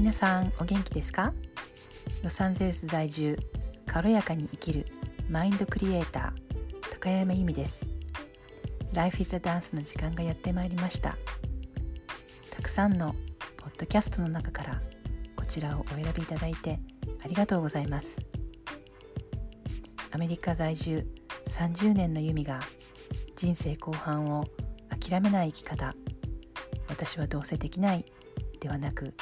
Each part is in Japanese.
皆さんお元気ですか？ロサンゼルス在住軽やかに生きるマインドクリエイター高山由美です。Life is a Dance の時間がやってまいりました。たくさんのポッドキャストの中からこちらをお選びいただいてありがとうございます。アメリカ在住30年の由美が人生後半を諦めない生き方。私はどうせできないではなく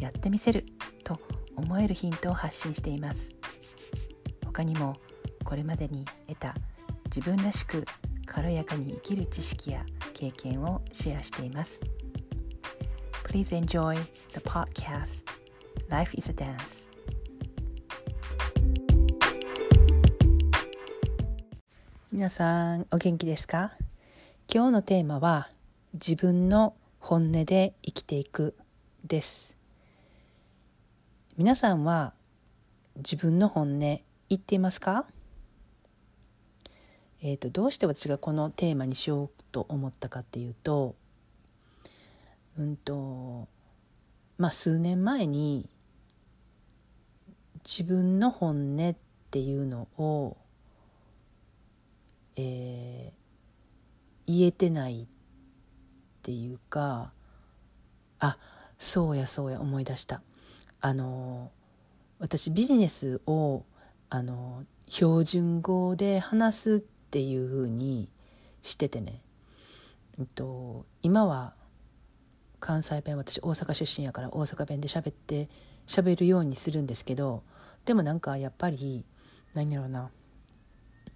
やってみせると思えるヒントを発信しています。他にもこれまでに得た自分らしく軽やかに生きる知識や経験をシェアしています。Please enjoy the podcast. Life is a Dance. 皆さんお元気ですか？今日のテーマは自分の本音で生きていくです。皆さんは自分の本音言っていますか？えーと、どうして私がこのテーマにしようと思ったかっていうとうんとまあ数年前に自分の本音っていうのを、えー、言えてないっていうかあそうやそうや思い出した。あの私ビジネスをあの標準語で話すっていうふうにしててね、えっと、今は関西弁私大阪出身やから大阪弁で喋って喋るようにするんですけどでもなんかやっぱり何やろうな。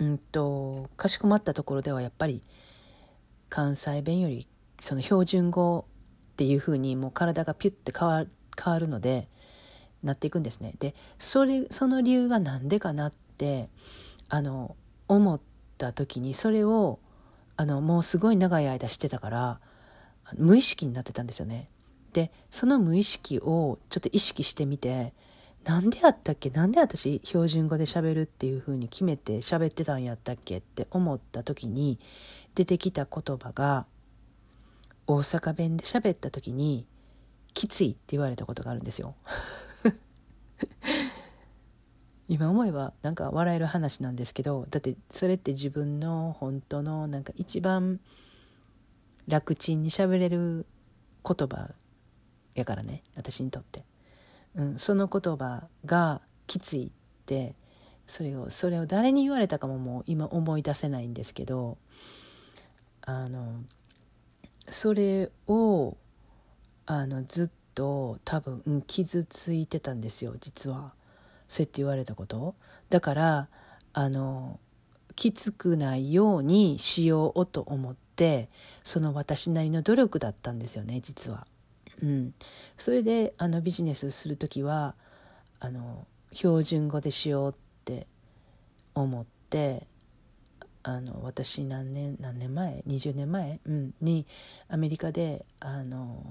うんとかしこまったところではやっぱり関西弁よりその標準語っていうふうにもう体がピュッて変わ変わるのでなっていくんですね。でそれその理由が何でかなってあの思った時にそれをあのもうすごい長い間してたから無意識になってたんですよね。でその無意識をちょっと意識してみてなんでやったっけ？なんで私標準語で喋るっていう風に決めて喋ってたんやったっけって思った時に出てきた言葉が大阪弁で喋った時にきついって言われたことがあるんですよ。今思えばなんか笑える話なんですけどだってそれって自分の本当のなんか一番楽ちんに喋れる言葉やからね私にとって、うん、その言葉がきついってそれをそれを誰に言われたかももう今思い出せないんですけどあのそれをあのずっと多分、傷ついてたんですよ実は。そうやって言われたこと。だからあのきつくないようにしようと思ってその私なりの努力だったんですよね実は。うん、それであのビジネスする時はあの標準語でしようって思ってあの私何年何年前？20年前、うん、にアメリカであの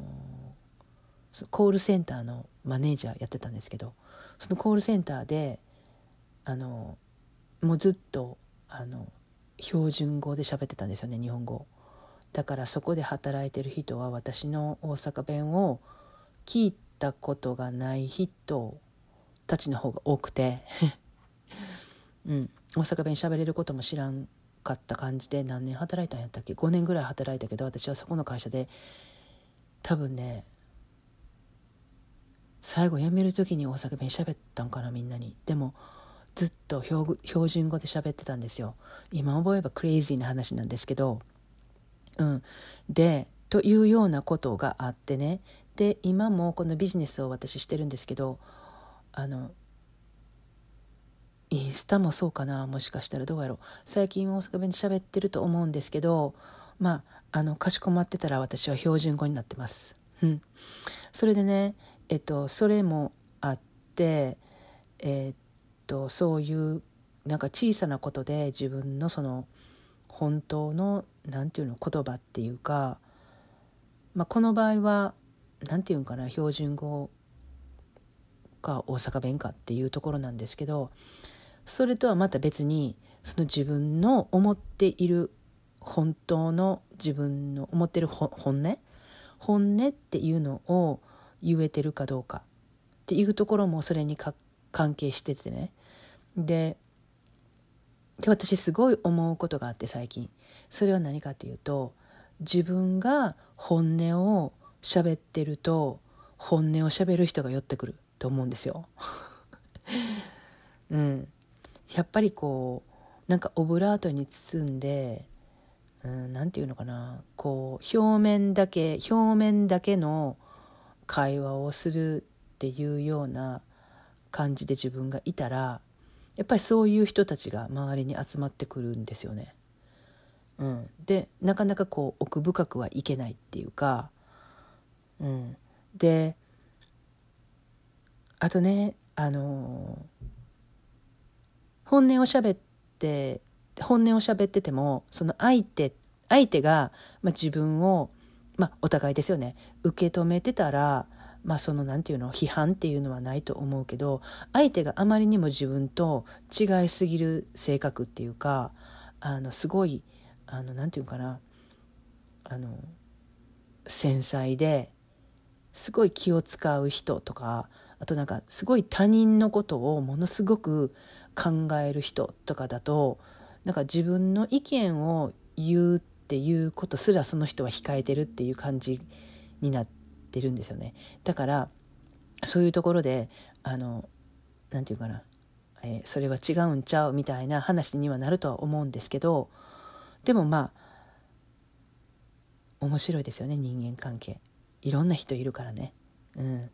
コールセンターのマネージャーやってたんですけどそのコールセンターであのもうずっとあの標準語で喋ってたんですよね日本語。だからそこで働いてる人は私の大阪弁を聞いたことがない人たちの方が多くて。うん、大阪弁喋れることも知らんかった感じで何年働いたんやったっけ？5年ぐらい働いたけど私はそこの会社で多分ね最後辞める時に大阪弁喋ったんかなみんなに。でもずっと標準語で喋ってたんですよ。今覚えばクレイジーな話なんですけど。うん。でというようなことがあってね。で今もこのビジネスを私してるんですけどあのインスタもそうかな。もしかしたらどうやろう。最近大阪弁で喋ってると思うんですけどまああのかしこまってたら私は標準語になってます。うん、それでねえっとそれもあってえっとそういうなんか小さなことで自分のその本当の何て言うの言葉っていうか、まあ、この場合は何て言うんかな標準語か大阪弁かっていうところなんですけどそれとはまた別にその自分の思っている本当の自分の思ってる本音本音っていうのを言えてるかどうかっていうところもそれに関係しててね。でで私すごい思うことがあって最近。それは何かっていうと自分が本音を喋ってると本音を喋る人が寄ってくると思うんですよ。うん、やっぱりこうなんかオブラートに包んで何、うん、て言うのかな。こう表面だけ表面だけの会話をするっていうような感じで自分がいたらやっぱりそういう人たちが周りに集まってくるんですよね。うん、でなかなかこう奥深くはいけないっていうか、うん、であとねあの本音を喋って本音を喋っててもその相手相手が、まあ、自分を、まあ、お互いですよね。受け止めてたらまあその何て言うの批判っていうのはないと思うけど相手があまりにも自分と違いすぎる性格っていうかあのすごいあの何て言うかなあの繊細ですごい気を使う人とかあとなんかすごい他人のことをものすごく考える人とかだとなんか自分の意見を言うっていうことすらその人は控えてるっていう感じになってるんですよね。だからそういうところであの何て言うかな、えー、それは違うんちゃうみたいな話にはなるとは思うんですけどでもまあ面白いですよね人間関係いろんな人いるからね。うん、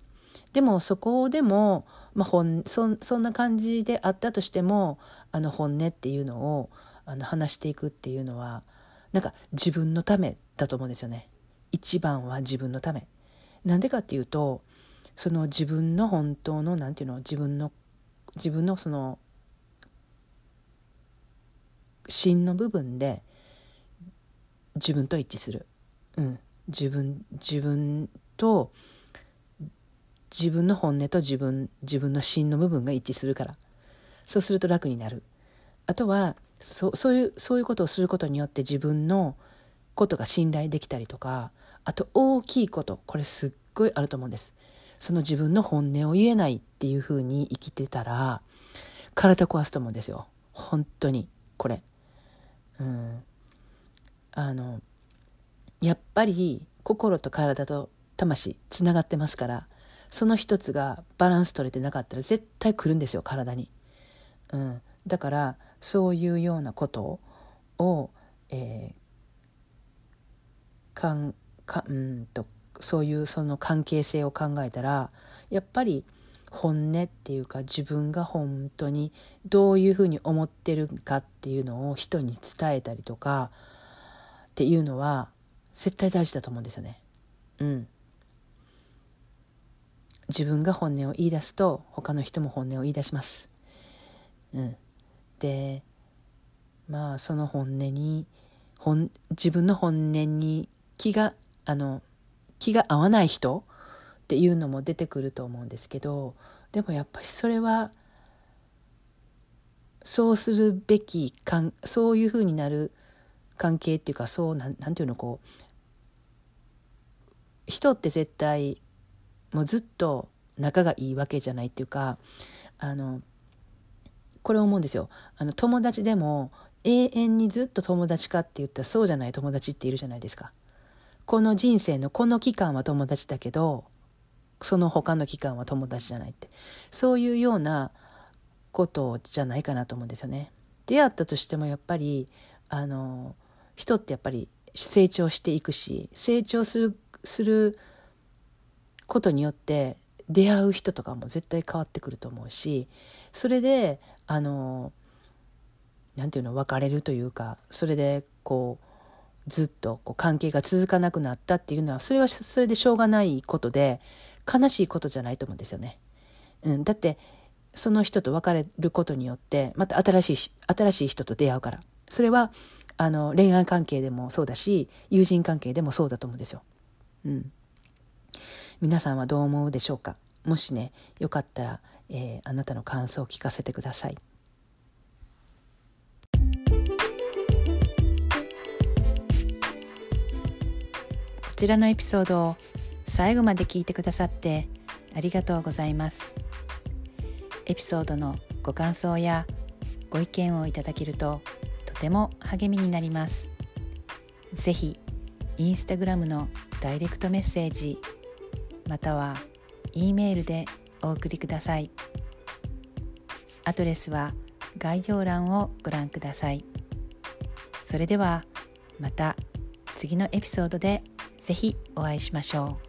でもそこでも、まあ、本そそんな感じであったとしてもあの本音っていうのをあの話していくっていうのはなんか自分のためだと思うんですよね。一番は自分のため。なんでかっていうとその自分の本当の何て言うの自分の自分のその芯の部分で自分と一致する。うん、自分自分と自分の本音と自分自分の芯の部分が一致するからそうすると楽になるあとはそそういうそういうことをすることによって自分のことが信頼できたりとかあと大きいことこれすっごいあると思うんです。その自分の本音を言えないっていうふうに生きてたら体壊すと思うんですよ。本当に。これ。うん。あのやっぱり心と体と魂つながってますからその一つがバランス取れてなかったら絶対来るんですよ体に、うん、だからそういうようなことを、えー、かんかうんとそういうその関係性を考えたらやっぱり本音っていうか自分が本当にどういうふうに思ってるかっていうのを人に伝えたりとかっていうのは絶対大事だと思うんですよね。うん。自分が本音を言い出すと他の人も本音を言い出します。うん、でまあその本音に本自分の本音に気があの気が合わない人っていうのも出てくると思うんですけどでもやっぱりそれはそうするべきかんそういうふうになる関係っていうかそうなんなんていうのこう人って絶対もうずっと仲がいいわけじゃないっていうかあのこれ思うんですよ。あの友達でも永遠にずっと友達かって言ったらそうじゃない友達っているじゃないですか。この人生のこの期間は友達だけどその他の期間は友達じゃないって。そういうようなことじゃないかなと思うんですよね。出会ったとしてもやっぱりあの人ってやっぱり成長していくし成長するすることによって出会う人とかも絶対変わってくると思うしそれであの何て言うの別れるというかそれでこうずっとこう関係が続かなくなったっていうのはそれはそれでしょうがないことで悲しいことじゃないと思うんですよね。うん、だってその人と別れることによってまた新しい新しい人と出会うからそれはあの恋愛関係でもそうだし友人関係でもそうだと思うんですよ。うん、皆さんはどう思うでしょうか？もしねよかったら、えー、あなたの感想を聞かせてください。こちらのエピソードを最後まで聞いてくださってありがとうございます。エピソードのご感想やご意見をいただけるととても励みになります。ぜひインスタグラムのダイレクトメッセージまたは E メールでお送りくださいアドレスは概要欄をご覧くださいそれではまた次のエピソードでぜひお会いしましょう。